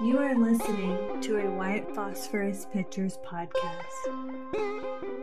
You are listening to a White Phosphorus Pictures podcast.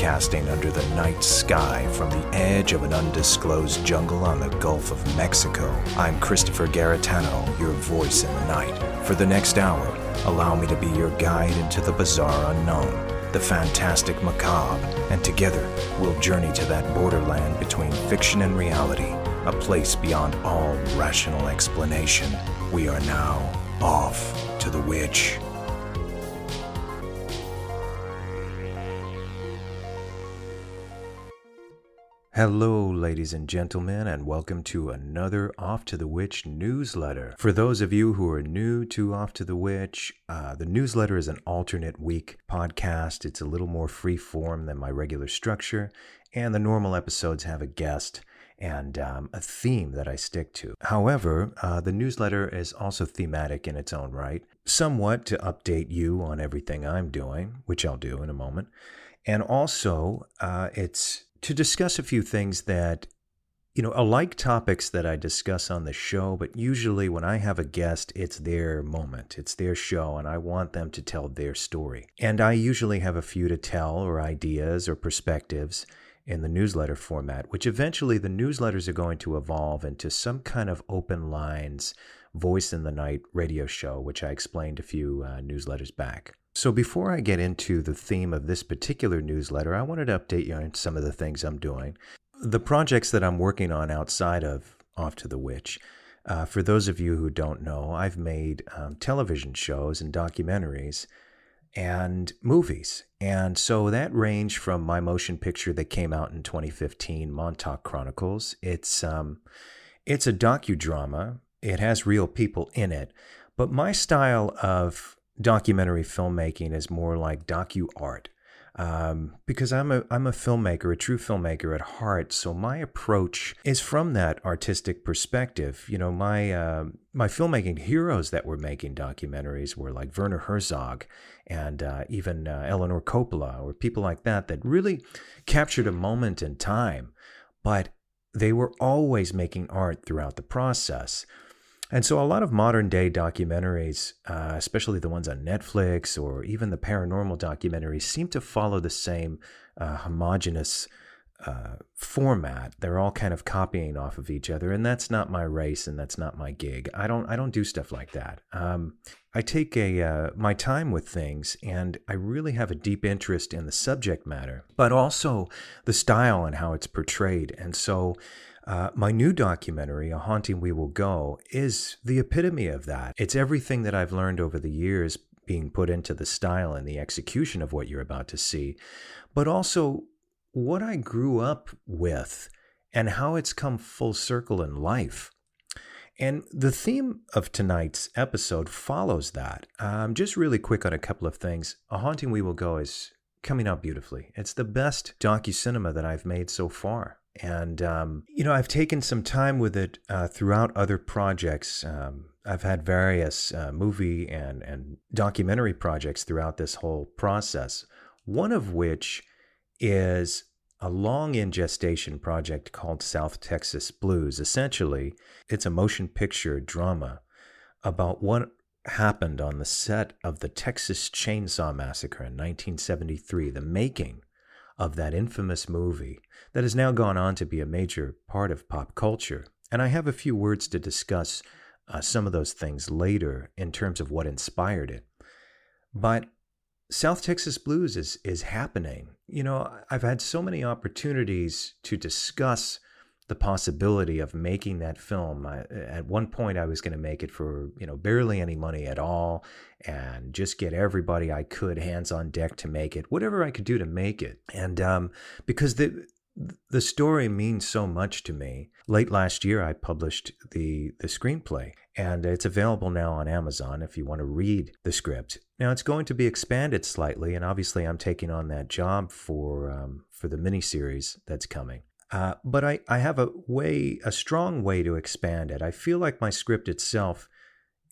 Broadcasting under the night sky from the edge of an undisclosed jungle on the Gulf of Mexico. I'm Christopher Garetano, your voice in the night. For the next hour, allow me to be your guide into the bizarre unknown, the fantastic macabre, and together we'll journey to that borderland between fiction and reality, a place beyond all rational explanation. We are now off to the witch. Hello, ladies and gentlemen, and welcome to another Off to the Witch newsletter. For those of you who are new to Off to the Witch, uh, the newsletter is an alternate week podcast. It's a little more free form than my regular structure, and the normal episodes have a guest and um, a theme that I stick to. However, uh, the newsletter is also thematic in its own right, somewhat to update you on everything I'm doing, which I'll do in a moment. And also, uh, it's to discuss a few things that, you know, alike topics that I discuss on the show, but usually when I have a guest, it's their moment, it's their show, and I want them to tell their story. And I usually have a few to tell, or ideas, or perspectives in the newsletter format, which eventually the newsletters are going to evolve into some kind of open lines, voice in the night radio show, which I explained a few uh, newsletters back. So, before I get into the theme of this particular newsletter, I wanted to update you on some of the things I'm doing. The projects that I'm working on outside of Off to the Witch. Uh, for those of you who don't know, I've made um, television shows and documentaries and movies. And so that range from my motion picture that came out in 2015, Montauk Chronicles. It's um, it's a docudrama. It has real people in it, but my style of documentary filmmaking is more like docu art. Um, because I'm a I'm a filmmaker, a true filmmaker at heart. So my approach is from that artistic perspective. You know, my uh, my filmmaking heroes that were making documentaries were like Werner Herzog and uh, even uh, Eleanor Coppola or people like that that really captured a moment in time, but they were always making art throughout the process. And so, a lot of modern day documentaries, uh, especially the ones on Netflix or even the paranormal documentaries, seem to follow the same uh, homogenous uh, format. They're all kind of copying off of each other, and that's not my race, and that's not my gig. I don't, I don't do stuff like that. Um, I take a uh, my time with things, and I really have a deep interest in the subject matter, but also the style and how it's portrayed. And so, uh, my new documentary, A Haunting We Will Go, is the epitome of that. It's everything that I've learned over the years being put into the style and the execution of what you're about to see, but also what I grew up with and how it's come full circle in life. And the theme of tonight's episode follows that. Um, just really quick on a couple of things. A Haunting We Will Go is coming out beautifully. It's the best docu cinema that I've made so far. And, um, you know, I've taken some time with it uh, throughout other projects. Um, I've had various uh, movie and, and documentary projects throughout this whole process, one of which is a long in gestation project called South Texas Blues. Essentially, it's a motion picture drama about what happened on the set of the Texas Chainsaw Massacre in 1973, the making of that infamous movie that has now gone on to be a major part of pop culture. And I have a few words to discuss uh, some of those things later in terms of what inspired it. But South Texas Blues is is happening. You know, I've had so many opportunities to discuss the possibility of making that film. I, at one point, I was going to make it for you know barely any money at all, and just get everybody I could hands on deck to make it, whatever I could do to make it. And um, because the the story means so much to me. Late last year, I published the the screenplay, and it's available now on Amazon if you want to read the script. Now, it's going to be expanded slightly, and obviously, I'm taking on that job for um, for the miniseries that's coming. Uh, but I, I have a way, a strong way to expand it. I feel like my script itself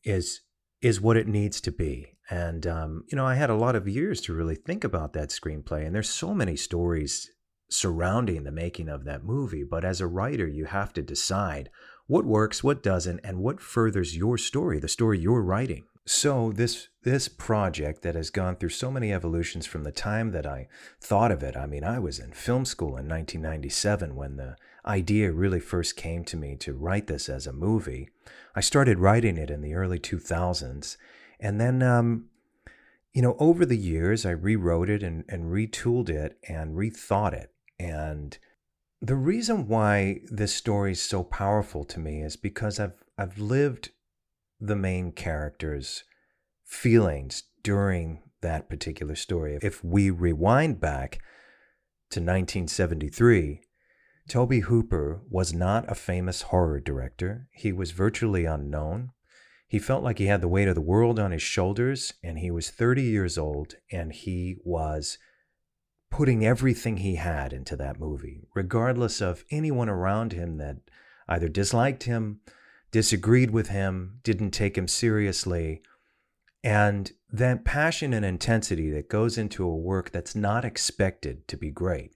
is is what it needs to be. And um, you know, I had a lot of years to really think about that screenplay, and there's so many stories surrounding the making of that movie. But as a writer, you have to decide what works, what doesn't, and what furthers your story, the story you're writing. So this this project that has gone through so many evolutions from the time that I thought of it. I mean, I was in film school in 1997 when the idea really first came to me to write this as a movie. I started writing it in the early 2000s, and then um, you know, over the years, I rewrote it and, and retooled it and rethought it. And the reason why this story is so powerful to me is because I've I've lived the main character's feelings during that particular story. If we rewind back to 1973, Tobe Hooper was not a famous horror director. He was virtually unknown. He felt like he had the weight of the world on his shoulders, and he was 30 years old, and he was putting everything he had into that movie, regardless of anyone around him that either disliked him disagreed with him, didn't take him seriously. And that passion and intensity that goes into a work that's not expected to be great.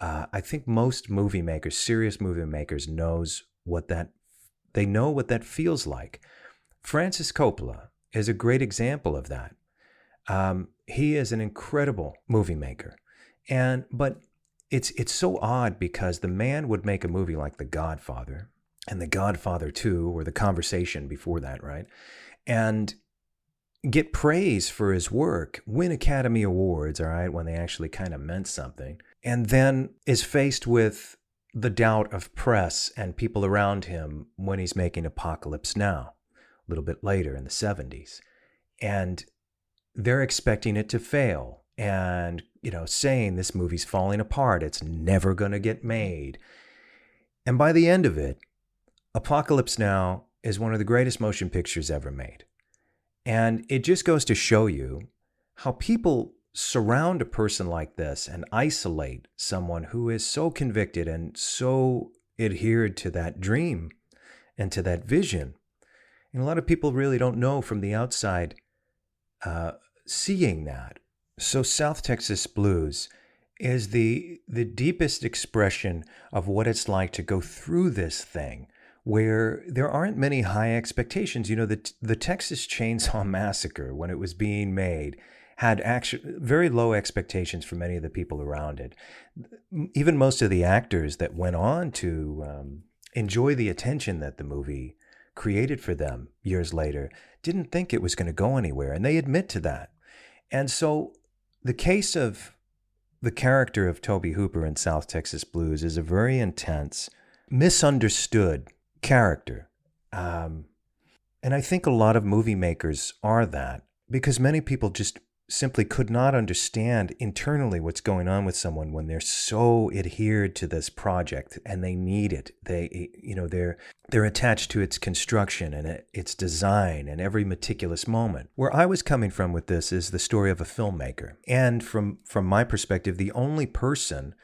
Uh, I think most movie makers, serious movie makers, knows what that they know what that feels like. Francis Coppola is a great example of that. Um, he is an incredible movie maker, and but it's it's so odd because the man would make a movie like The Godfather, and The Godfather 2, or The Conversation before that, right? And get praise for his work, win Academy Awards, all right, when they actually kind of meant something, and then is faced with the doubt of press and people around him when he's making Apocalypse Now, a little bit later in the 70s. And they're expecting it to fail and, you know, saying this movie's falling apart, it's never going to get made. And by the end of it, Apocalypse Now is one of the greatest motion pictures ever made. And it just goes to show you how people surround a person like this and isolate someone who is so convicted and so adhered to that dream and to that vision. And a lot of people really don't know from the outside uh, seeing that. So, South Texas Blues is the, the deepest expression of what it's like to go through this thing where there aren't many high expectations. You know, the, the Texas Chainsaw Massacre, when it was being made, had actually very low expectations for many of the people around it. Even most of the actors that went on to um, enjoy the attention that the movie created for them years later didn't think it was going to go anywhere, and they admit to that. And so the case of the character of Tobe Hooper in South Texas Blues is a very intense, misunderstood character. Um, and I think a lot of movie makers are that because many people just simply could not understand internally what's going on with someone when they're so adhered to this project and they need it. They you know they're they're attached to its construction and its design and every meticulous moment. Where i was coming from with this is the story of a filmmaker. And from from my perspective the only person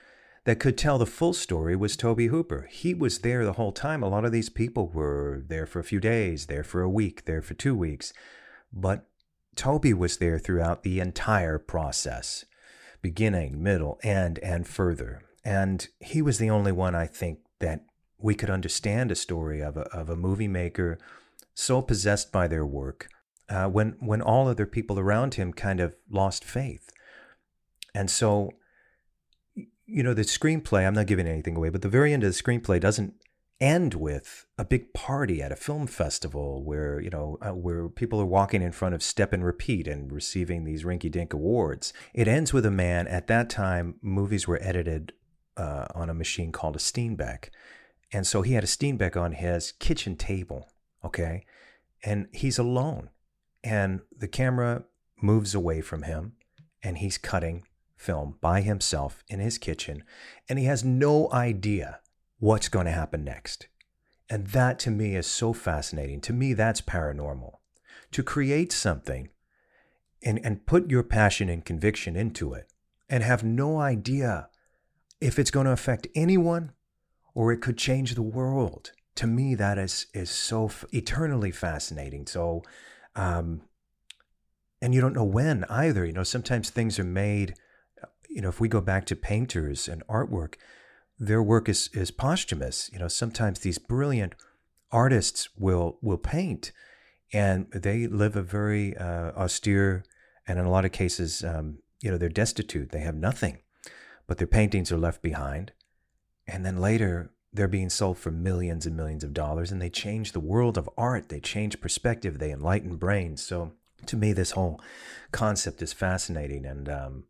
that could tell the full story was Tobe Hooper. He was there the whole time. A lot of these people were there for a few days, there for a week, there for two weeks. But Tobe was there throughout the entire process, beginning, middle, end, and further. And he was the only one, I think, that we could understand a story of a, of a movie maker so possessed by their work uh, when, when all other people around him kind of lost faith. And so you know, the screenplay, I'm not giving anything away, but the very end of the screenplay doesn't end with a big party at a film festival where, you know, uh, where people are walking in front of Step and Repeat and receiving these rinky dink awards. It ends with a man, at that time, movies were edited uh, on a machine called a Steenbeck. And so he had a Steenbeck on his kitchen table, okay? And he's alone. And the camera moves away from him and he's cutting film by himself in his kitchen, and he has no idea what's going to happen next. And that to me is so fascinating. To me, that's paranormal. To create something and, and put your passion and conviction into it and have no idea if it's going to affect anyone or it could change the world. To me, that is is so f- eternally fascinating. So, um, and you don't know when either. You know, sometimes things are made. You know, if we go back to painters and artwork, their work is is posthumous. You know, sometimes these brilliant artists will will paint, and they live a very uh, austere, and in a lot of cases, um, you know, they're destitute. They have nothing, but their paintings are left behind, and then later they're being sold for millions and millions of dollars, and they change the world of art. They change perspective. They enlighten brains. So to me, this whole concept is fascinating, and um,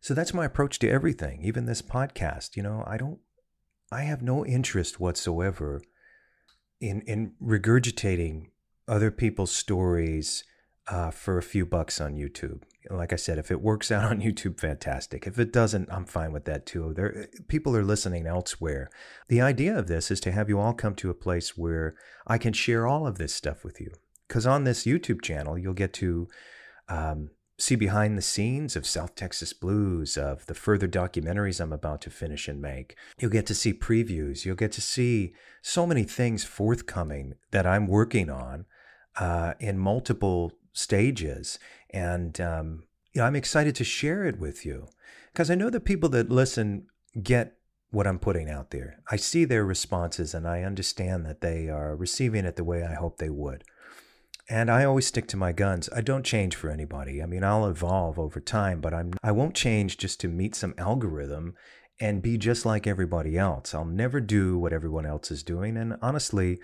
so that's my approach to everything, even this podcast. You know, I don't, I have no interest whatsoever in in regurgitating other people's stories uh, for a few bucks on YouTube. Like I said, if it works out on YouTube, fantastic. If it doesn't, I'm fine with that too. There, people are listening elsewhere. The idea of this is to have you all come to a place where I can share all of this stuff with you. Because on this YouTube channel, you'll get to um, see behind the scenes of South Texas Blues, of the further documentaries I'm about to finish and make. You'll get to see previews. You'll get to see so many things forthcoming that I'm working on uh, in multiple stages. And um, you know, I'm excited to share it with you because I know the people that listen get what I'm putting out there. I see their responses and I understand that they are receiving it the way I hope they would. And I always stick to my guns. I don't change for anybody. I mean, I'll evolve over time, but I'm I won't change just to meet some algorithm and be just like everybody else. I'll never do what everyone else is doing. And honestly,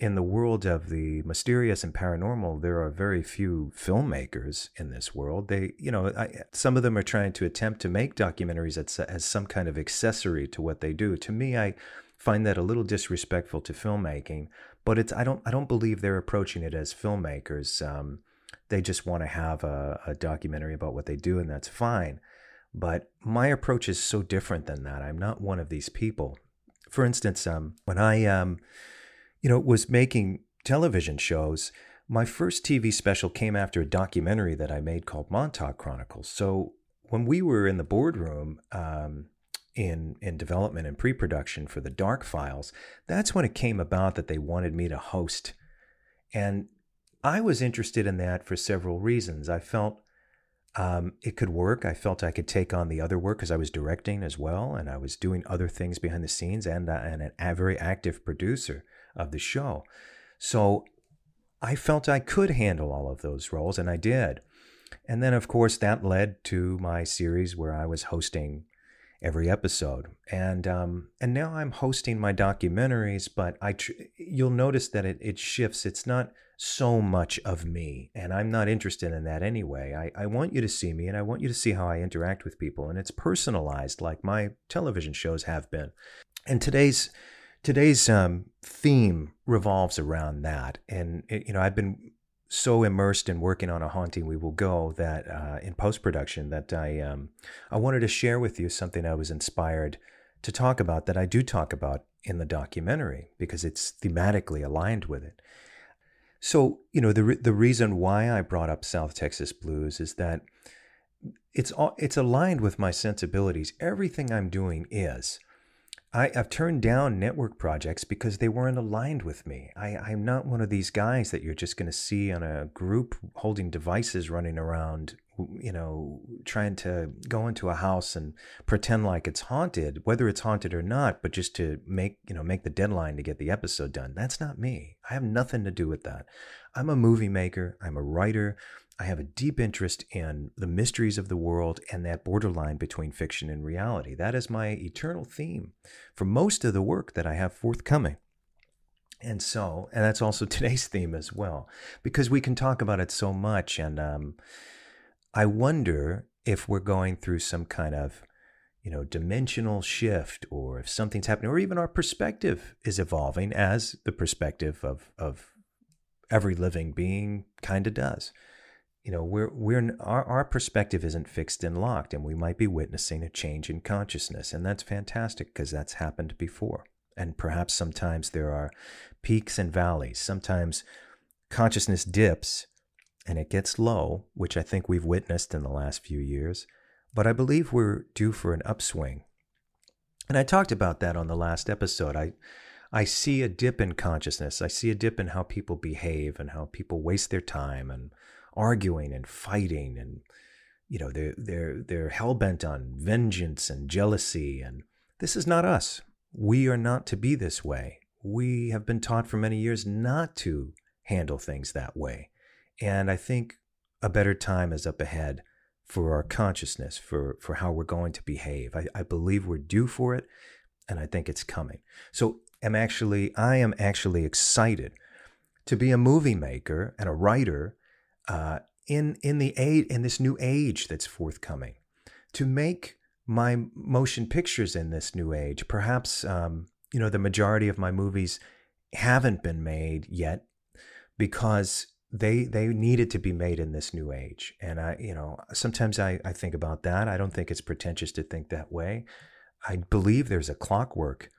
in the world of the mysterious and paranormal, there are very few filmmakers in this world. They, you know, I, some of them are trying to attempt to make documentaries as, as some kind of accessory to what they do. To me, I find that a little disrespectful to filmmaking but it's I don't I don't believe they're approaching it as filmmakers. Um, they just want to have a, a documentary about what they do, and that's fine. But my approach is so different than that. I'm not one of these people. For instance, um, when I, um, you know, was making television shows, my first TV special came after a documentary that I made called Montauk Chronicles. So when we were in the boardroom, um, in in development and pre-production for the Dark Files, that's when it came about that they wanted me to host. And I was interested in that for several reasons. I felt um, it could work. I felt I could take on the other work because I was directing as well, and I was doing other things behind the scenes, and uh, and a very active producer of the show. So I felt I could handle all of those roles, and I did. And then, of course, that led to my series where I was hosting every episode. And um, and now I'm hosting my documentaries, but I tr- you'll notice that it, it shifts. It's not so much of me, and I'm not interested in that anyway. I, I want you to see me, and I want you to see how I interact with people, and it's personalized like my television shows have been. And today's today's um, theme revolves around that. And it, you know, I've been so immersed in working on a haunting we will go that uh, in post production that I um, I wanted to share with you something I was inspired to talk about that I do talk about in the documentary because it's thematically aligned with it. So you know the the reason why I brought up South Texas Blues is that it's all, it's aligned with my sensibilities. Everything I'm doing is. I, have turned down network projects because they weren't aligned with me. I, I'm not one of these guys that you're just going to see on a group holding devices running around, you know, trying to go into a house and pretend like it's haunted, whether it's haunted or not, but just to make, you know, make the deadline to get the episode done. That's not me. I have nothing to do with that. I'm a movie maker, I'm a writer. I have a deep interest in the mysteries of the world and that borderline between fiction and reality. That is my eternal theme for most of the work that I have forthcoming. And so, and that's also today's theme as well, because we can talk about it so much. And um, I wonder if we're going through some kind of, you know, dimensional shift, or if something's happening, or even our perspective is evolving as the perspective of of every living being kind of does you know we're we're our, our perspective isn't fixed and locked and we might be witnessing a change in consciousness and that's fantastic because that's happened before and perhaps sometimes there are peaks and valleys sometimes consciousness dips and it gets low which i think we've witnessed in the last few years but i believe we're due for an upswing And I talked about that on the last episode. I I see a dip in consciousness. I see a dip in how people behave and how people waste their time and arguing and fighting and you know they're they're they're hell bent on vengeance and jealousy and this is not us. We are not to be this way. We have been taught for many years not to handle things that way. And I think a better time is up ahead for our consciousness, for, for how we're going to behave. I, I believe we're due for it, and I think it's coming. So am actually I am actually excited to be a movie maker and a writer uh, in in the age in this new age that's forthcoming. To make my motion pictures in this new age, perhaps um, you know the majority of my movies haven't been made yet because they they needed to be made in this new age. And i you know sometimes i i think about that. I don't think it's pretentious to think that way. I believe there's a clockwork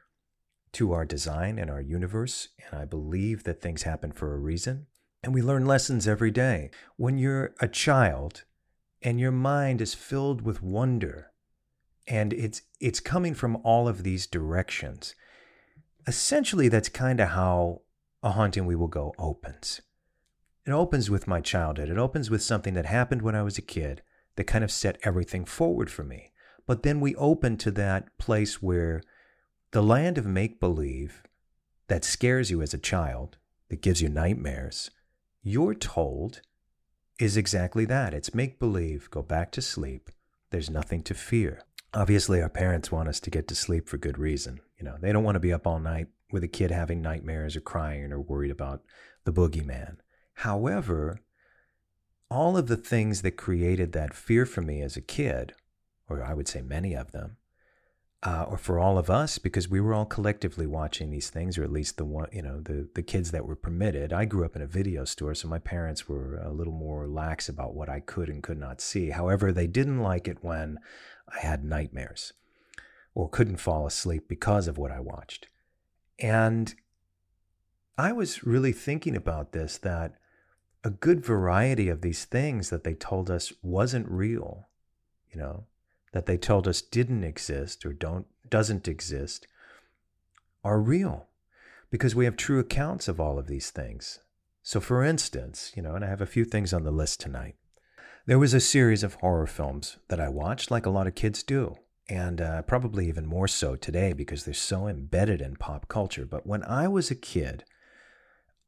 to our design and our universe and i believe that things happen for a reason and we learn lessons every day when you're a child and your mind is filled with wonder and it's it's coming from all of these directions essentially that's kind of how a haunting we will go opens it opens with my childhood. It opens with something that happened when I was a kid that kind of set everything forward for me. But then we open to that place where the land of make believe that scares you as a child, that gives you nightmares, you're told is exactly that. It's make believe, go back to sleep. There's nothing to fear. Obviously, our parents want us to get to sleep for good reason. You know, they don't want to be up all night with a kid having nightmares or crying or worried about the boogeyman. However, all of the things that created that fear for me as a kid, or I would say many of them, uh, or for all of us, because we were all collectively watching these things, or at least the one, you know, the the kids that were permitted. I grew up in a video store, so my parents were a little more lax about what I could and could not see. However, they didn't like it when I had nightmares or couldn't fall asleep because of what I watched. And I was really thinking about this that a good variety of these things that they told us wasn't real, you know, that they told us didn't exist or don't doesn't exist are real because we have true accounts of all of these things. So for instance, you know, and I have a few things on the list tonight. There was a series of horror films that I watched like a lot of kids do and uh, probably even more so today because they're so embedded in pop culture. But when I was a kid,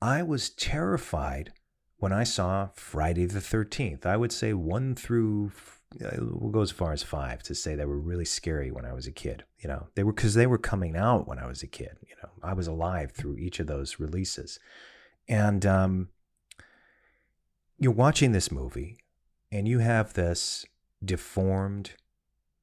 I was terrified when I saw Friday the 13th. I would say one through, we'll go as far as five to say they were really scary when I was a kid. You know, they were because they were coming out when I was a kid. You know, I was alive through each of those releases. And um, you're watching this movie and you have this deformed,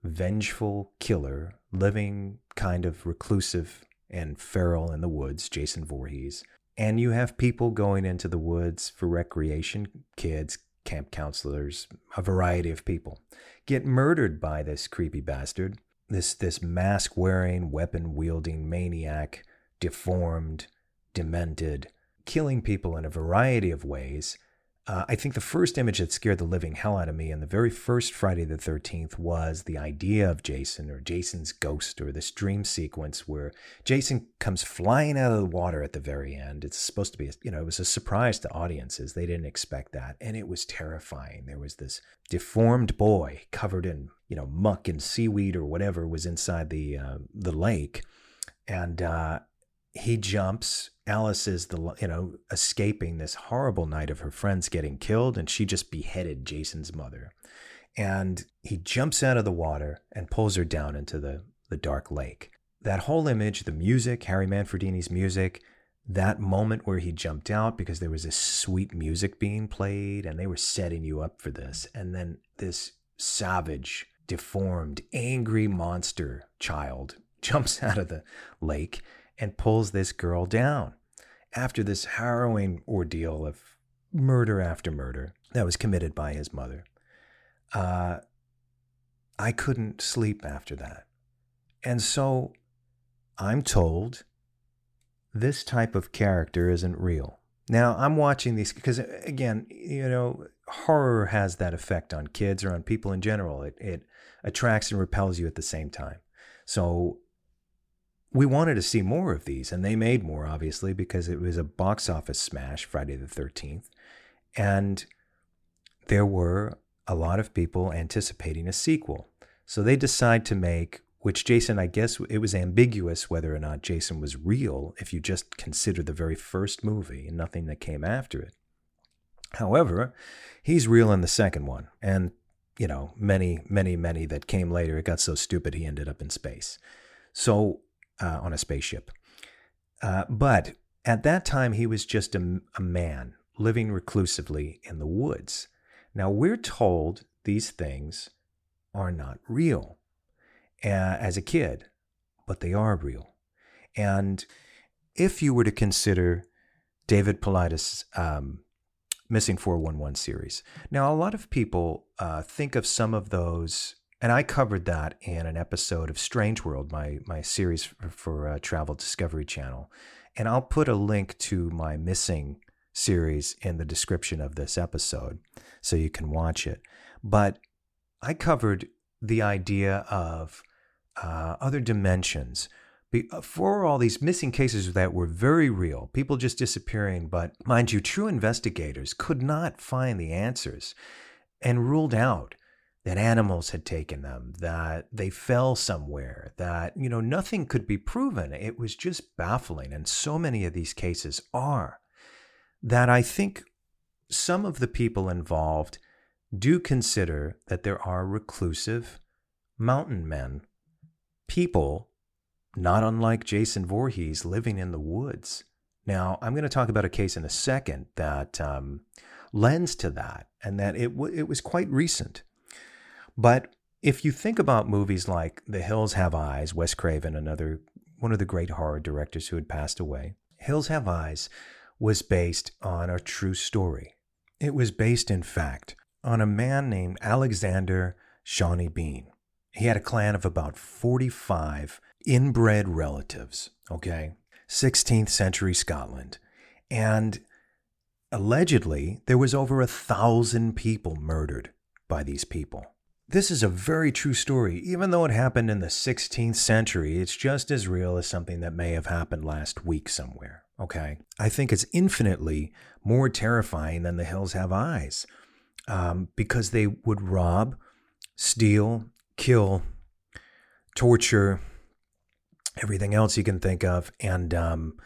vengeful killer living kind of reclusive and feral in the woods, Jason Voorhees and you have people going into the woods for recreation, kids, camp counselors, a variety of people, get murdered by this creepy bastard, this this mask wearing, weapon wielding maniac, deformed, demented, killing people in a variety of ways uh, I think the first image that scared the living hell out of me in the very first Friday the 13th was the idea of Jason or Jason's ghost or this dream sequence where Jason comes flying out of the water at the very end. It's supposed to be, you know, it was a surprise to audiences. They didn't expect that. And it was terrifying. There was this deformed boy covered in, you know, muck and seaweed or whatever was inside the, uh, the lake. And, uh, he jumps. Alice is the you know escaping this horrible night of her friends getting killed, and she just beheaded Jason's mother. And he jumps out of the water and pulls her down into the the dark lake. That whole image, the music, Harry Manfredini's music, that moment where he jumped out because there was this sweet music being played and they were setting you up for this. And then this savage, deformed, angry monster child jumps out of the lake and pulls this girl down after this harrowing ordeal of murder after murder that was committed by his mother. Uh, I couldn't sleep after that. And so I'm told this type of character isn't real. Now, I'm watching these because, again, you know, horror has that effect on kids or on people in general. It, it attracts and repels you at the same time. So we wanted to see more of these, and they made more, obviously, because it was a box office smash, Friday the 13th. And there were a lot of people anticipating a sequel. So they decide to make, which Jason, I guess it was ambiguous whether or not Jason was real if you just consider the very first movie and nothing that came after it. However, he's real in the second one. And, you know, many, many, many that came later, it got so stupid he ended up in space. So, uh, on a spaceship. Uh, but at that time, he was just a, a man living reclusively in the woods. Now, we're told these things are not real uh, as a kid, but they are real. And if you were to consider David Paulides' um, Missing 411 series, now a lot of people uh, think of some of those, and I covered that in an episode of Strange World, my, my series for, for uh, Travel Discovery Channel. And I'll put a link to my Missing series in the description of this episode so you can watch it. But I covered the idea of uh, other dimensions. Uh, for all these missing cases that were very real, people just disappearing, but mind you, true investigators could not find the answers and ruled out that animals had taken them, that they fell somewhere, that, you know, nothing could be proven. It was just baffling. And so many of these cases are that I think some of the people involved do consider that there are reclusive mountain men, people not unlike Jason Voorhees living in the woods. Now, I'm going to talk about a case in a second that um, lends to that, and that it, w- it was quite recent. But if you think about movies like The Hills Have Eyes, Wes Craven, another one of the great horror directors who had passed away, Hills Have Eyes was based on a true story. It was based, in fact, on a man named Alexander Sawney Bean. He had a clan of about 45 inbred relatives, okay? 16th century Scotland. And allegedly, there was over a thousand people murdered by these people. This is a very true story. Even though it happened in the 16th century, it's just as real as something that may have happened last week somewhere. Okay. I think it's infinitely more terrifying than the hills have eyes um, because they would rob, steal, kill, torture, everything else you can think of. And um,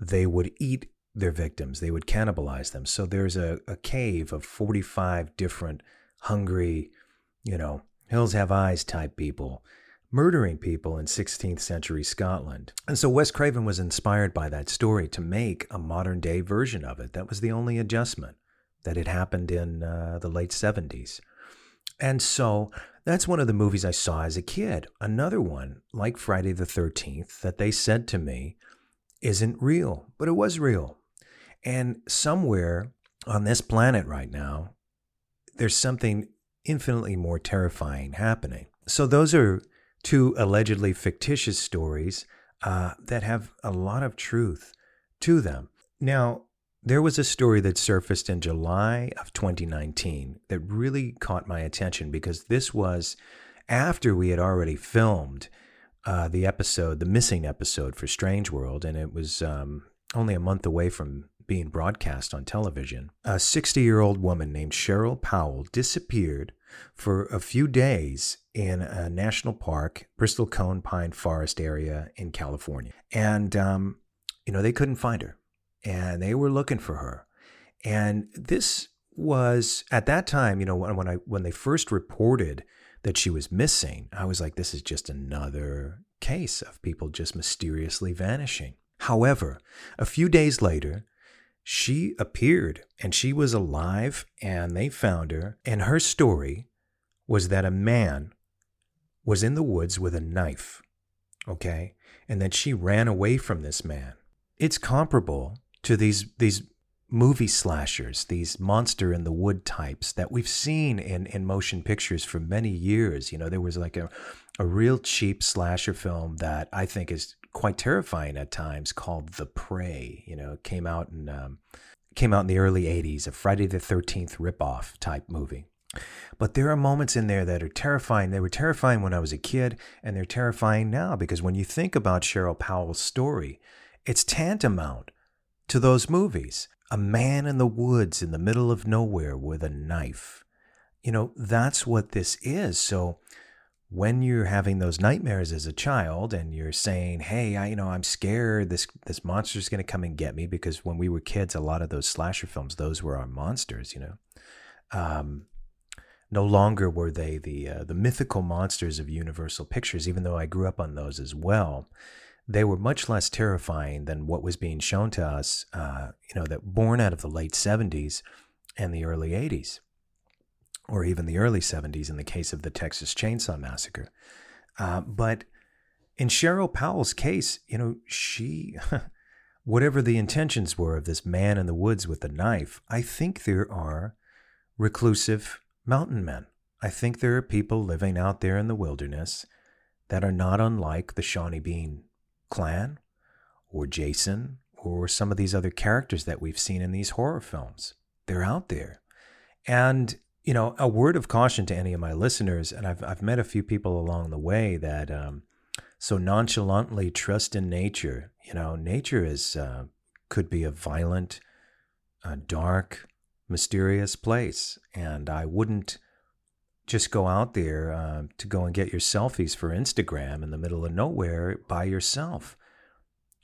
they would eat their victims, they would cannibalize them. So there's a, a cave of 45 different hungry, you know, hills have eyes type people murdering people in 16th century Scotland. And so Wes Craven was inspired by that story to make a modern day version of it. That was the only adjustment that had happened in uh, the late 70s. And so that's one of the movies I saw as a kid. Another one, like Friday the 13th, that they said to me isn't real, but it was real. And somewhere on this planet right now, there's something infinitely more terrifying happening. So those are two allegedly fictitious stories uh, that have a lot of truth to them. Now, there was a story that surfaced in July of 2019 that really caught my attention because this was after we had already filmed uh, the episode, the missing episode for Strange World, and it was um, only a month away from being broadcast on television. A 60 year old woman named Cheryl Powell disappeared for a few days in a national park, Bristlecone Pine Forest area in California. And, um, you know, they couldn't find her and they were looking for her. And this was at that time, you know, when, when I when they first reported that she was missing, I was like, this is just another case of people just mysteriously vanishing. However, a few days later, she appeared and she was alive and they found her. And her story was that a man was in the woods with a knife, okay? And that she ran away from this man. It's comparable to these, these movie slashers, these monster in the wood types that we've seen in, in motion pictures for many years. You know, there was like a, a real cheap slasher film that I think is quite terrifying at times called The Prey. You know, it came out in um, came out in the early '80s, a Friday the Thirteenth ripoff type movie. But there are moments in there that are terrifying. They were terrifying when I was a kid, and they're terrifying now because when you think about Cheryl Powell's story, it's tantamount to those movies. A man in the woods in the middle of nowhere with a knife. You know, that's what this is. So when you're having those nightmares as a child and you're saying, "Hey, I you know, I'm scared this this monster's going to come and get me," because when we were kids, a lot of those slasher films, those were our monsters, you know. Um, no longer were they the uh, the mythical monsters of Universal Pictures, even though I grew up on those as well. They were much less terrifying than what was being shown to us, uh, you know, that born out of the late '70s and the early '80s, or even the early '70s in the case of the Texas Chainsaw Massacre. Uh, but in Cheryl Powell's case, you know, she, whatever the intentions were of this man in the woods with the knife, I think there are reclusive mountain men. I think there are people living out there in the wilderness that are not unlike the Sawney Bean clan or Jason or some of these other characters that we've seen in these horror films. They're out there. And, you know, a word of caution to any of my listeners, and I've, I've met a few people along the way that um, so nonchalantly trust in nature. You know, nature is, uh, could be a violent, uh, dark, mysterious place. And I wouldn't just go out there uh, to go and get your selfies for Instagram in the middle of nowhere by yourself.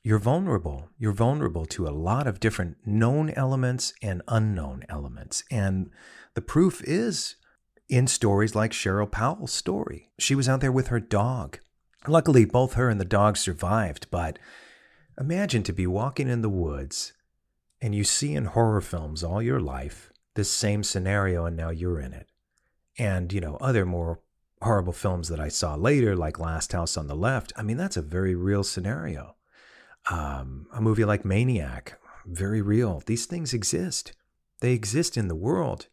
You're vulnerable. You're vulnerable to a lot of different known elements and unknown elements. And the proof is in stories like Cheryl Powell's story. She was out there with her dog. Luckily, both her and the dog survived, but imagine to be walking in the woods and you see in horror films all your life this same scenario and now you're in it. And, you know, other more horrible films that I saw later, like Last House on the Left, I mean, that's a very real scenario. Um, a movie like Maniac, very real. These things exist, they exist in the world,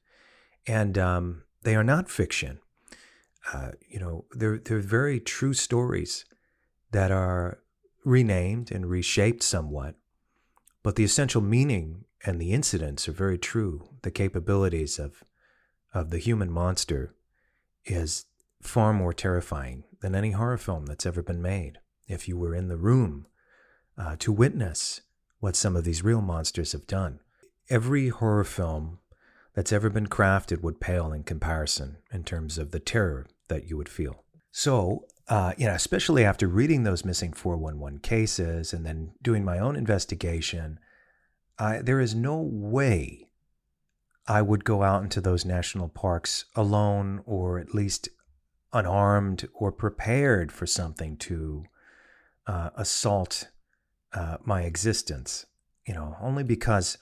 and um, they are not fiction. Uh, you know, they're, they're very true stories that are renamed and reshaped somewhat but the essential meaning and the incidents are very true. The capabilities of, of the human monster is far more terrifying than any horror film that's ever been made. If you were in the room uh, to witness what some of these real monsters have done, every horror film that's ever been crafted would pale in comparison in terms of the terror that you would feel. So, uh, you know, especially after reading those missing 411 cases and then doing my own investigation, I, there is no way I would go out into those national parks alone or at least unarmed or prepared for something to uh, assault uh, my existence. You know, only because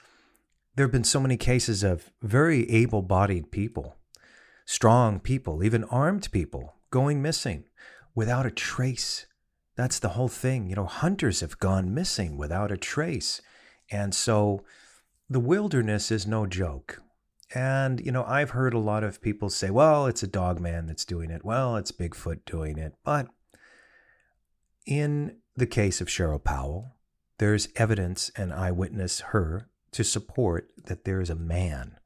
there have been so many cases of very able bodied people, strong people, even armed people going missing without a trace. That's the whole thing. You know, hunters have gone missing without a trace. And so the wilderness is no joke. And, you know, I've heard a lot of people say, well, it's a dog man that's doing it. Well, it's Bigfoot doing it. But in the case of Cheryl Powell, there's evidence, and I witness her to support that there is a man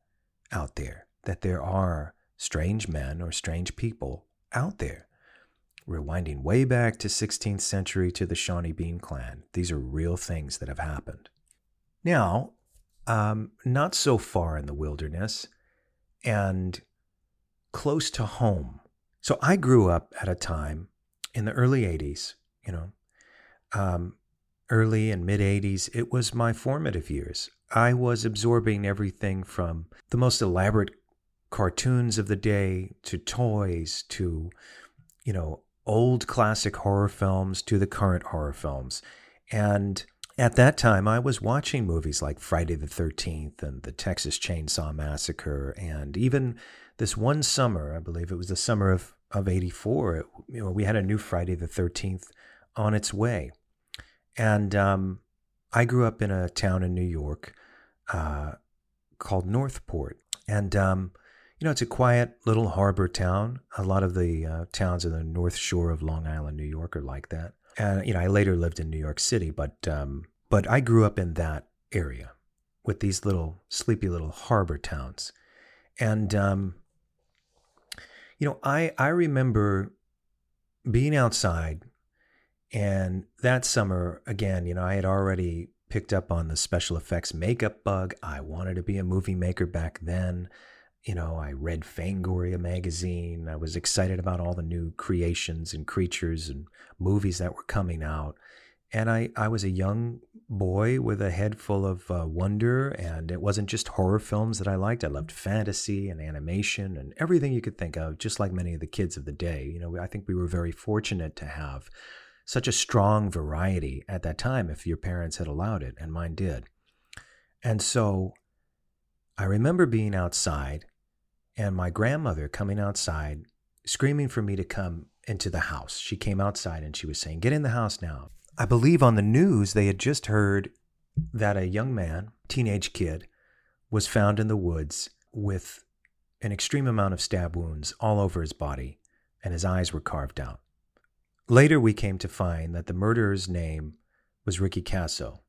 out there, that there are strange men or strange people out there rewinding way back to 16th century to the Sawney Bean clan. These are real things that have happened. Now, um, not so far in the wilderness and close to home. So I grew up at a time in the early 80s, you know, um, early and mid 80s. It was my formative years. I was absorbing everything from the most elaborate cartoons of the day to toys to, you know, old classic horror films to the current horror films. And at that time, I was watching movies like Friday the 13th and the Texas Chainsaw Massacre. And even this one summer, I believe it was the summer of, of 84, you know, we had a new Friday the 13th on its way. And um, I grew up in a town in New York uh, called Northport. And um, you know, it's a quiet little harbor town. A lot of the uh, towns in the North Shore of Long Island, New York, are like that. And you know, I later lived in New York City, but um, but I grew up in that area with these little sleepy little harbor towns, and um, You know, I, I remember being outside and that summer, again, you know, I had already picked up on the special effects makeup bug. I wanted to be a movie maker back then. You know, I read Fangoria magazine. I was excited about all the new creations and creatures and movies that were coming out. And I, I was a young boy with a head full of uh, wonder. And it wasn't just horror films that I liked. I loved fantasy and animation and everything you could think of, just like many of the kids of the day. You know, I think we were very fortunate to have such a strong variety at that time if your parents had allowed it, and mine did. And so I remember being outside and my grandmother coming outside screaming for me to come into the house. She came outside and she was saying, Get in the house now. I believe on the news they had just heard that a young man, teenage kid, was found in the woods with an extreme amount of stab wounds all over his body, and his eyes were carved out. Later, we came to find that the murderer's name was Ricky Kasso.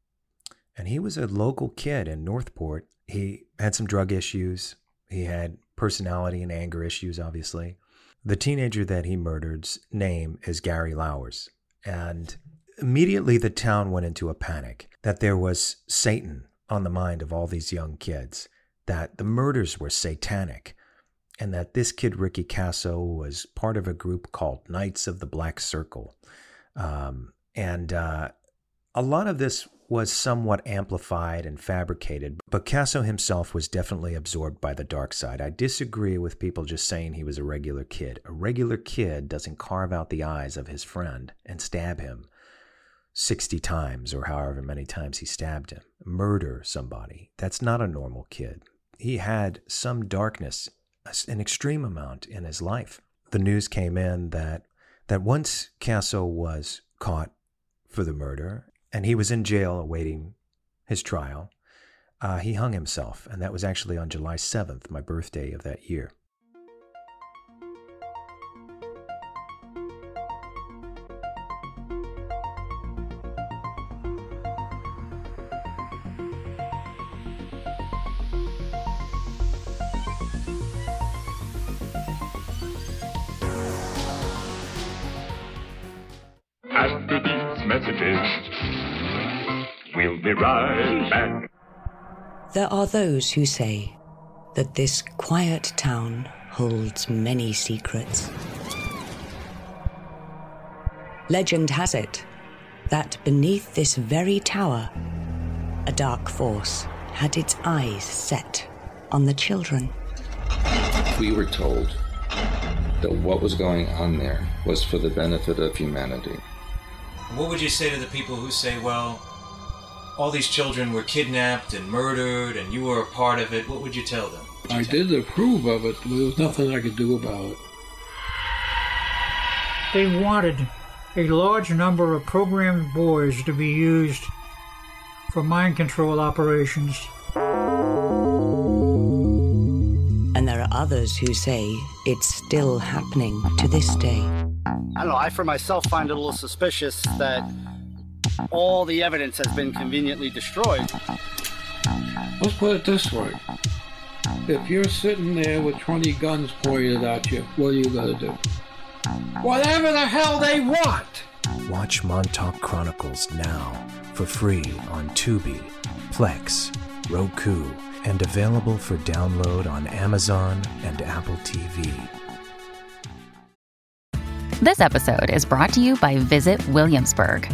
And he was a local kid in Northport. He had some drug issues. He had personality and anger issues, obviously. The teenager that he murdered's name is Gary Lauwers, And immediately the town went into a panic that there was Satan on the mind of all these young kids, that the murders were satanic, and that this kid, Ricky Kasso, was part of a group called Knights of the Black Circle. Um, and uh, a lot of this was somewhat amplified and fabricated, but Kasso himself was definitely absorbed by the dark side. I disagree with people just saying he was a regular kid. A regular kid doesn't carve out the eyes of his friend and stab him 60 times or however many times he stabbed him, murder somebody. That's not a normal kid. He had some darkness an extreme amount in his life. The news came in that that once Kasso was caught for the murder and he was in jail awaiting his trial, uh, he hung himself, and that was actually on July 7th, my birthday of that year. There are those who say that this quiet town holds many secrets. Legend has it that beneath this very tower, a dark force had its eyes set on the children. We were told that what was going on there was for the benefit of humanity. What would you say to the people who say, well, all these children were kidnapped and murdered, and you were a part of it, what would you tell them? You I did approve of it, but there was nothing I could do about it. They wanted a large number of programmed boys to be used for mind control operations. And there are others who say it's still happening to this day. I don't know, I for myself find it a little suspicious that all the evidence has been conveniently destroyed. Let's put it this way. If you're sitting there with 20 guns pointed at you, what are you going to do? Whatever the hell they want! Watch Montauk Chronicles now for free on Tubi, Plex, Roku, and available for download on Amazon and Apple TV. This episode is brought to you by Visit Williamsburg.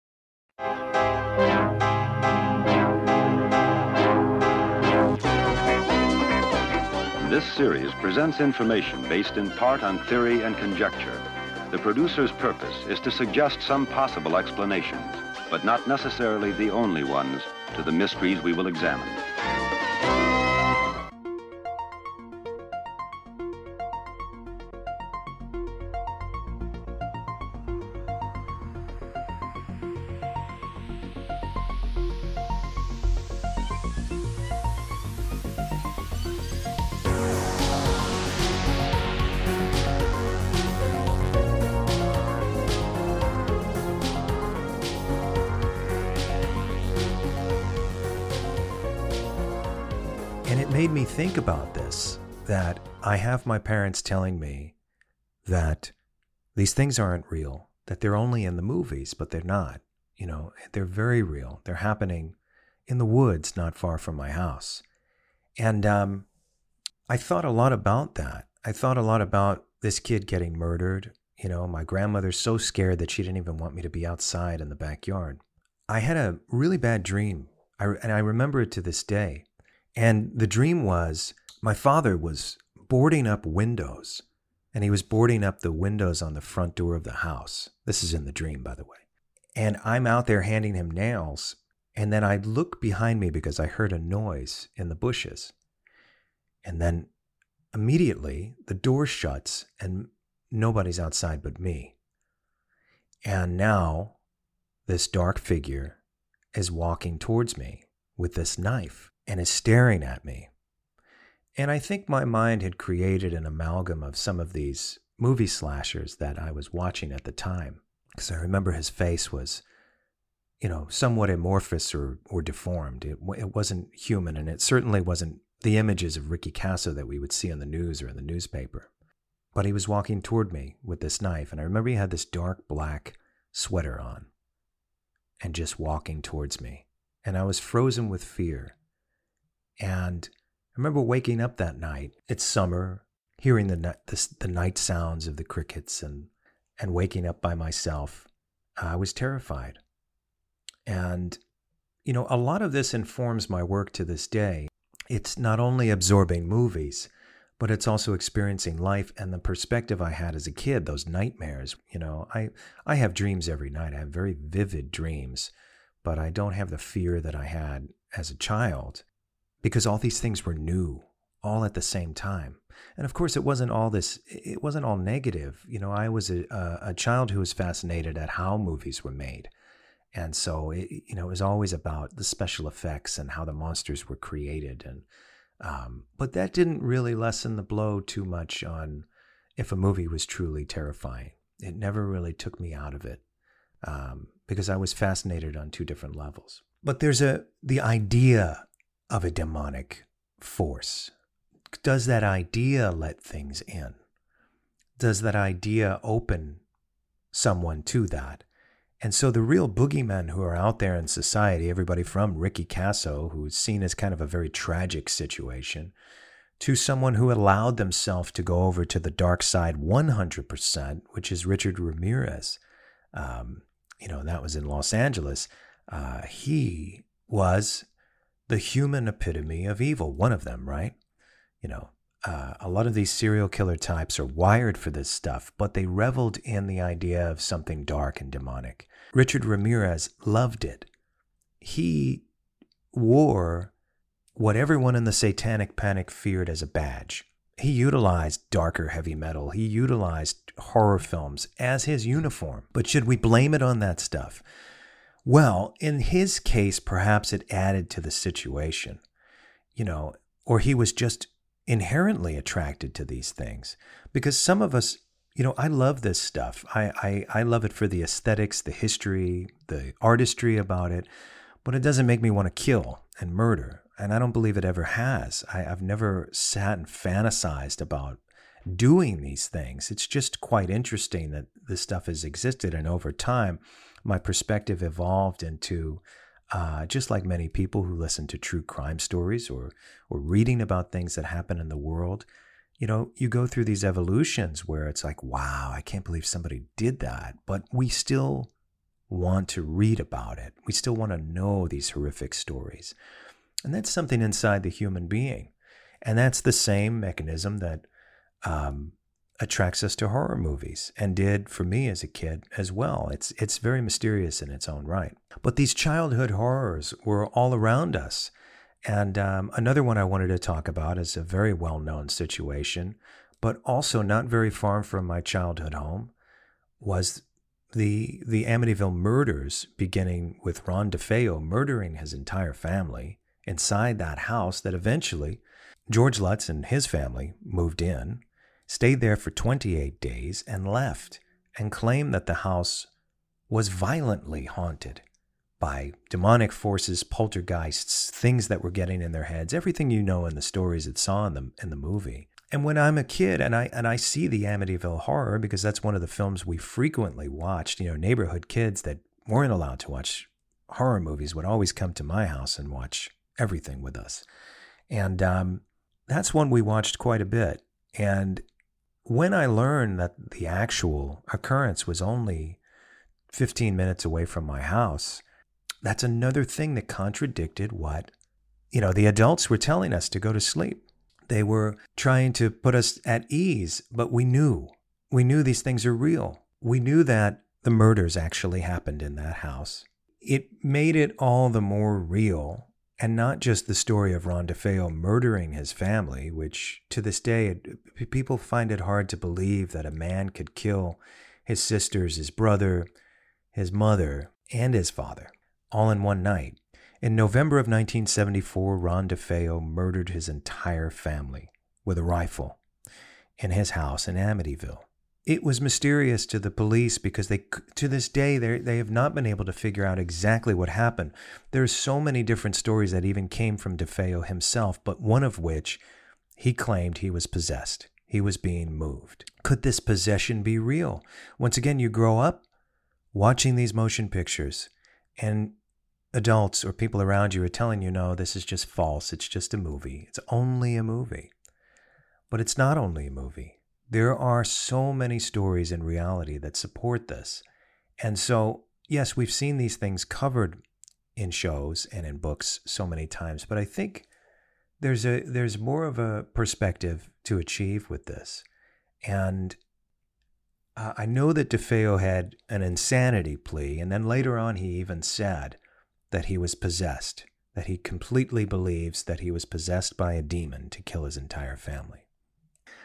This series presents information based in part on theory and conjecture. The producer's purpose is to suggest some possible explanations, but not necessarily the only ones, to the mysteries we will examine. That I have my parents telling me that these things aren't real, that they're only in the movies, but they're not. You know, they're very real. They're happening in the woods not far from my house. And um, I thought a lot about that. I thought a lot about this kid getting murdered. You know, my grandmother's so scared that she didn't even want me to be outside in the backyard. I had a really bad dream, I, and I remember it to this day. And the dream was my father was boarding up windows, and he was boarding up the windows on the front door of the house. This is in the dream, by the way. And I'm out there handing him nails, and then I look behind me because I heard a noise in the bushes. And then immediately the door shuts and nobody's outside but me. And now this dark figure is walking towards me with this knife and is staring at me. And I think my mind had created an amalgam of some of these movie slashers that I was watching at the time. Because I remember his face was, you know, somewhat amorphous or, or deformed. It, it wasn't human, and it certainly wasn't the images of Ricky Kasso that we would see on the news or in the newspaper. But he was walking toward me with this knife, and I remember he had this dark black sweater on and just walking towards me. And I was frozen with fear. And I remember waking up that night. It's summer, hearing the, the, the night sounds of the crickets and, and waking up by myself. I was terrified. And, you know, a lot of this informs my work to this day. It's not only absorbing movies, but it's also experiencing life and the perspective I had as a kid, those nightmares. You know, I, I have dreams every night. I have very vivid dreams, but I don't have the fear that I had as a child because all these things were new all at the same time. And of course, it wasn't all this, it wasn't all negative. You know, I was a, a child who was fascinated at how movies were made. And so, it, you know, it was always about the special effects and how the monsters were created. And, um, but that didn't really lessen the blow too much on if a movie was truly terrifying. It never really took me out of it um, because I was fascinated on two different levels. But there's a, the idea of a demonic force? Does that idea let things in? Does that idea open someone to that? And so the real boogeymen who are out there in society, everybody from Ricky Kasso, who's seen as kind of a very tragic situation, to someone who allowed themselves to go over to the dark side 100%, which is Richard Ramirez. Um, you know, that was in Los Angeles. Uh, he was the human epitome of evil, one of them, right? You know, uh, a lot of these serial killer types are wired for this stuff, but they reveled in the idea of something dark and demonic. Richard Ramirez loved it. He wore what everyone in the satanic panic feared as a badge. He utilized darker heavy metal. He utilized horror films as his uniform. But should we blame it on that stuff? Well, in his case, perhaps it added to the situation, you know, or he was just inherently attracted to these things. Because some of us, you know, I love this stuff. I, I, I love it for the aesthetics, the history, the artistry about it, but it doesn't make me want to kill and murder. And I don't believe it ever has. I, I've never sat and fantasized about doing these things. It's just quite interesting that this stuff has existed. And over time, my perspective evolved into uh, just like many people who listen to true crime stories or or reading about things that happen in the world, you know, you go through these evolutions where it's like, wow, I can't believe somebody did that, but we still want to read about it. We still want to know these horrific stories. And that's something inside the human being. And that's the same mechanism that um, attracts us to horror movies and did for me as a kid as well. It's it's very mysterious in its own right. But these childhood horrors were all around us. And um, another one I wanted to talk about is a very well known situation, but also not very far from my childhood home, was the the Amityville murders, beginning with Ron DeFeo murdering his entire family inside that house. That eventually George Lutz and his family moved in stayed there for 28 days, and left and claimed that the house was violently haunted by demonic forces, poltergeists, things that were getting in their heads, everything you know in the stories that saw in the in the movie. And when I'm a kid and I and I see the Amityville horror because that's one of the films we frequently watched, you know, neighborhood kids that weren't allowed to watch horror movies would always come to my house and watch everything with us. And um, that's one we watched quite a bit. And when I learned that the actual occurrence was only 15 minutes away from my house, that's another thing that contradicted what, you know, the adults were telling us to go to sleep. They were trying to put us at ease, but we knew. We knew these things are real. We knew that the murders actually happened in that house. It made it all the more real, and not just the story of Ron DeFeo murdering his family, which to this day people find it hard to believe that a man could kill his sisters, his brother, his mother, and his father all in one night. In November of 1974, Ron DeFeo murdered his entire family with a rifle in his house in Amityville. It was mysterious to the police because they, to this day, they, they have not been able to figure out exactly what happened. There are so many different stories that even came from DeFeo himself, but one of which he claimed he was possessed. He was being moved. Could this possession be real? Once again, you grow up watching these motion pictures and adults or people around you are telling you, no, this is just false. It's just a movie. It's only a movie. But it's not only a movie. There are so many stories in reality that support this. And so, yes, we've seen these things covered in shows and in books so many times, but I think there's a there's more of a perspective to achieve with this. And uh, I know that DeFeo had an insanity plea, and then later on he even said that he was possessed, that he completely believes that he was possessed by a demon to kill his entire family.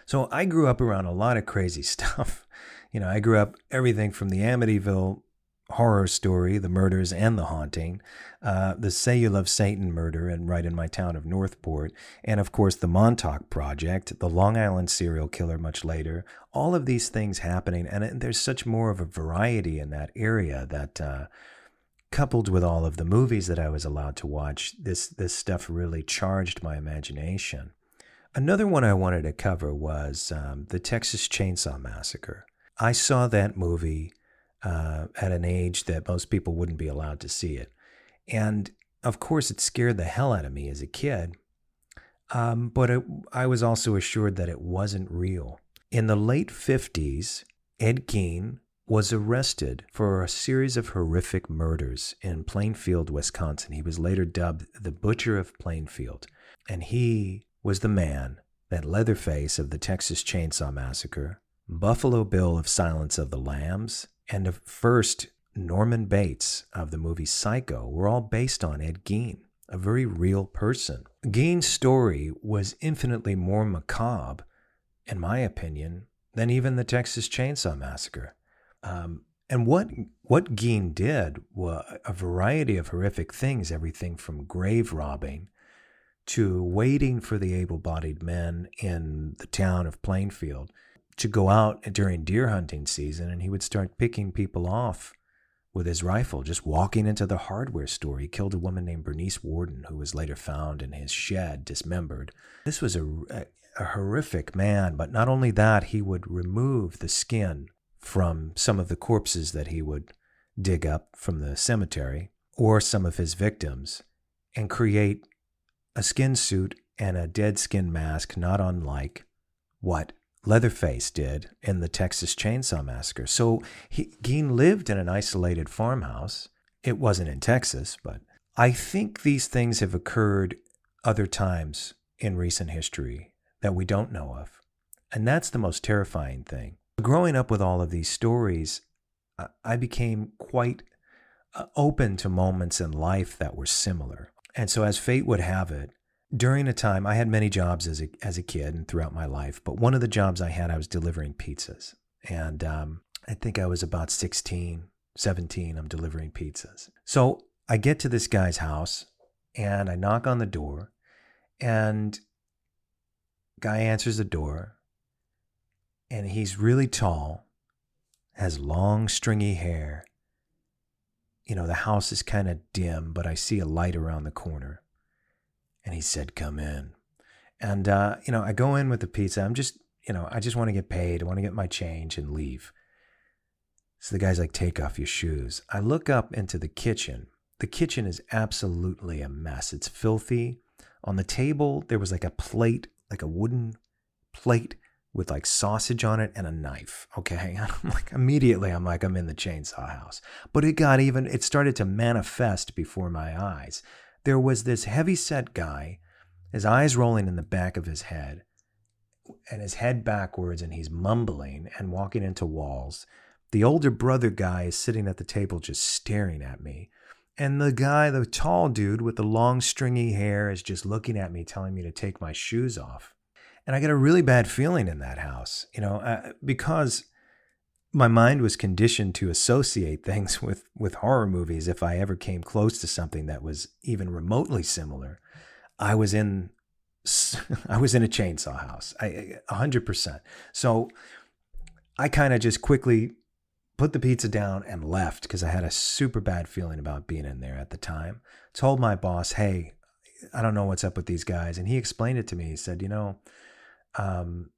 So I grew up around a lot of crazy stuff. You know, I grew up everything from the Amityville horror story, the murders and the haunting, uh, the Say You Love Satan murder, and right in my town of Northport, and of course the Montauk Project, the Long Island serial killer much later. All of these things happening, and there's such more of a variety in that area that. Uh, coupled with all of the movies that I was allowed to watch, this this stuff really charged my imagination. Another one I wanted to cover was um, the Texas Chainsaw Massacre. I saw that movie uh, at an age that most people wouldn't be allowed to see it, and of course, it scared the hell out of me as a kid. Um, but it, I was also assured that it wasn't real. In the late 50s, Ed Gein was arrested for a series of horrific murders in Plainfield, Wisconsin. He was later dubbed the Butcher of Plainfield, and he was the man that Leatherface of the Texas Chainsaw Massacre, Buffalo Bill of Silence of the Lambs, and the first Norman Bates of the movie Psycho were all based on Ed Gein, a very real person. Gein's story was infinitely more macabre, in my opinion, than even the Texas Chainsaw Massacre. Um, and what what Gein did was a variety of horrific things, everything from grave robbing to waiting for the able-bodied men in the town of Plainfield to go out during deer hunting season, and he would start picking people off with his rifle, just walking into the hardware store. He killed a woman named Bernice Worden, who was later found in his shed, dismembered. This was a, a, a horrific man, but not only that, he would remove the skin from some of the corpses that he would dig up from the cemetery or some of his victims and create a skin suit and a dead skin mask not unlike what Leatherface did in the Texas Chainsaw Massacre. So he, Gein lived in an isolated farmhouse. It wasn't in Texas, but I think these things have occurred other times in recent history that we don't know of. And that's the most terrifying thing. Growing up with all of these stories, I became quite uh, open to moments in life that were similar. And so, as fate would have it, during a time, I had many jobs as a, as a kid and throughout my life, but one of the jobs I had, I was delivering pizzas. And um, I think I was about 16, 17, I'm delivering pizzas. So I get to this guy's house and I knock on the door, and guy answers the door and he's really tall, has long, stringy hair, you know, the house is kind of dim, but I see a light around the corner. And he said, Come in. And, uh, you know, I go in with the pizza. I'm just, you know, I just want to get paid. I want to get my change and leave. So the guy's like, Take off your shoes. I look up into the kitchen. The kitchen is absolutely a mess. It's filthy. On the table, there was like a plate, like a wooden plate with like sausage on it and a knife. Okay. And I'm like, immediately, I'm like, I'm in the chainsaw house. But it got even, it started to manifest before my eyes. There was this heavy set guy, his eyes rolling in the back of his head, and his head backwards, and he's mumbling and walking into walls. The older brother guy is sitting at the table just staring at me. And the guy, the tall dude with the long stringy hair, is just looking at me, telling me to take my shoes off. And I got a really bad feeling in that house, you know, uh, because my mind was conditioned to associate things with, with horror movies. If I ever came close to something that was even remotely similar, I was in, I was in a chainsaw house, a hundred percent. So I kind of just quickly put the pizza down and left because I had a super bad feeling about being in there at the time. Told my boss, hey, I don't know what's up with these guys. And he explained it to me. He said, you know, um,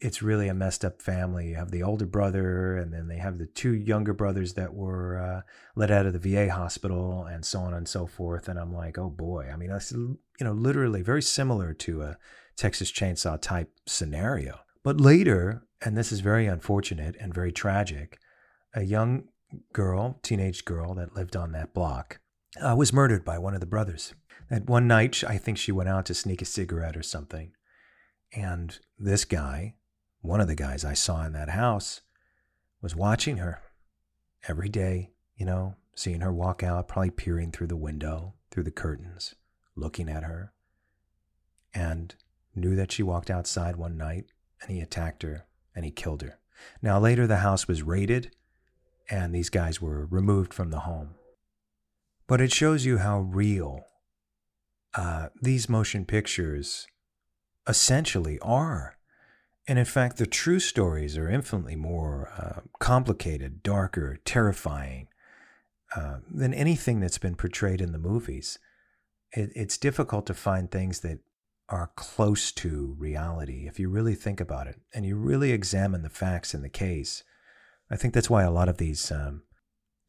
it's really a messed up family. You have the older brother, and then they have the two younger brothers that were uh, let out of the VA hospital, and so on and so forth. And I'm like, oh boy. I mean, that's you know, literally very similar to a Texas Chainsaw type scenario. But later, and this is very unfortunate and very tragic, a young girl, teenage girl that lived on that block, uh, was murdered by one of the brothers. That one night, I think she went out to sneak a cigarette or something and this guy, one of the guys I saw in that house, was watching her every day, you know, seeing her walk out, probably peering through the window, through the curtains, looking at her, and knew that she walked outside one night and he attacked her and he killed her. Now, later the house was raided and these guys were removed from the home. But it shows you how real uh, these motion pictures essentially are. And in fact, the true stories are infinitely more uh, complicated, darker, terrifying uh, than anything that's been portrayed in the movies. It, it's difficult to find things that are close to reality if you really think about it and you really examine the facts in the case. I think that's why a lot of these um,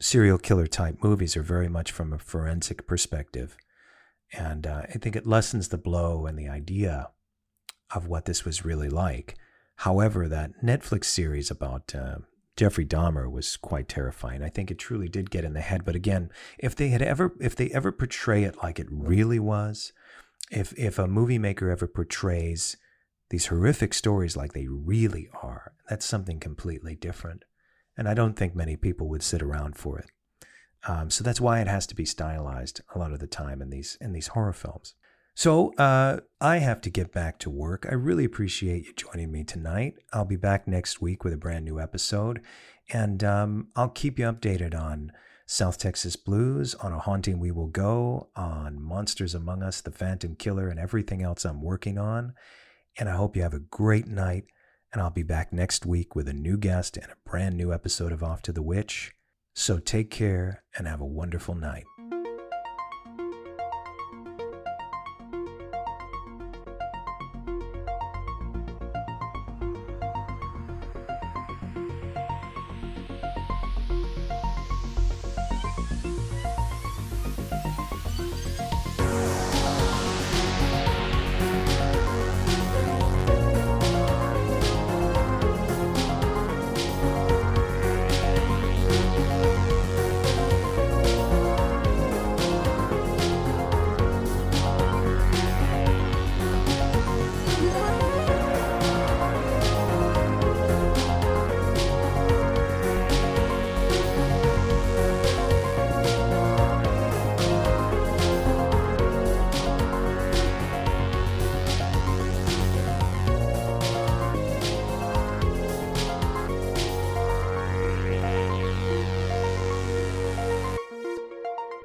serial killer type movies are very much from a forensic perspective. And uh, I think it lessens the blow and the idea of what this was really like. However, that Netflix series about uh, Jeffrey Dahmer was quite terrifying. I think it truly did get in the head. But again, if they had ever, if they ever portray it like it really was, if if a movie maker ever portrays these horrific stories like they really are, that's something completely different. And I don't think many people would sit around for it. Um, so that's why it has to be stylized a lot of the time in these in these horror films. So uh, I have to get back to work. I really appreciate you joining me tonight. I'll be back next week with a brand new episode, and um, I'll keep you updated on South Texas Blues, on A Haunting We Will Go, on Monsters Among Us, The Phantom Killer, and everything else I'm working on. And I hope you have a great night. And I'll be back next week with a new guest and a brand new episode of Off to the Witch. So take care and have a wonderful night.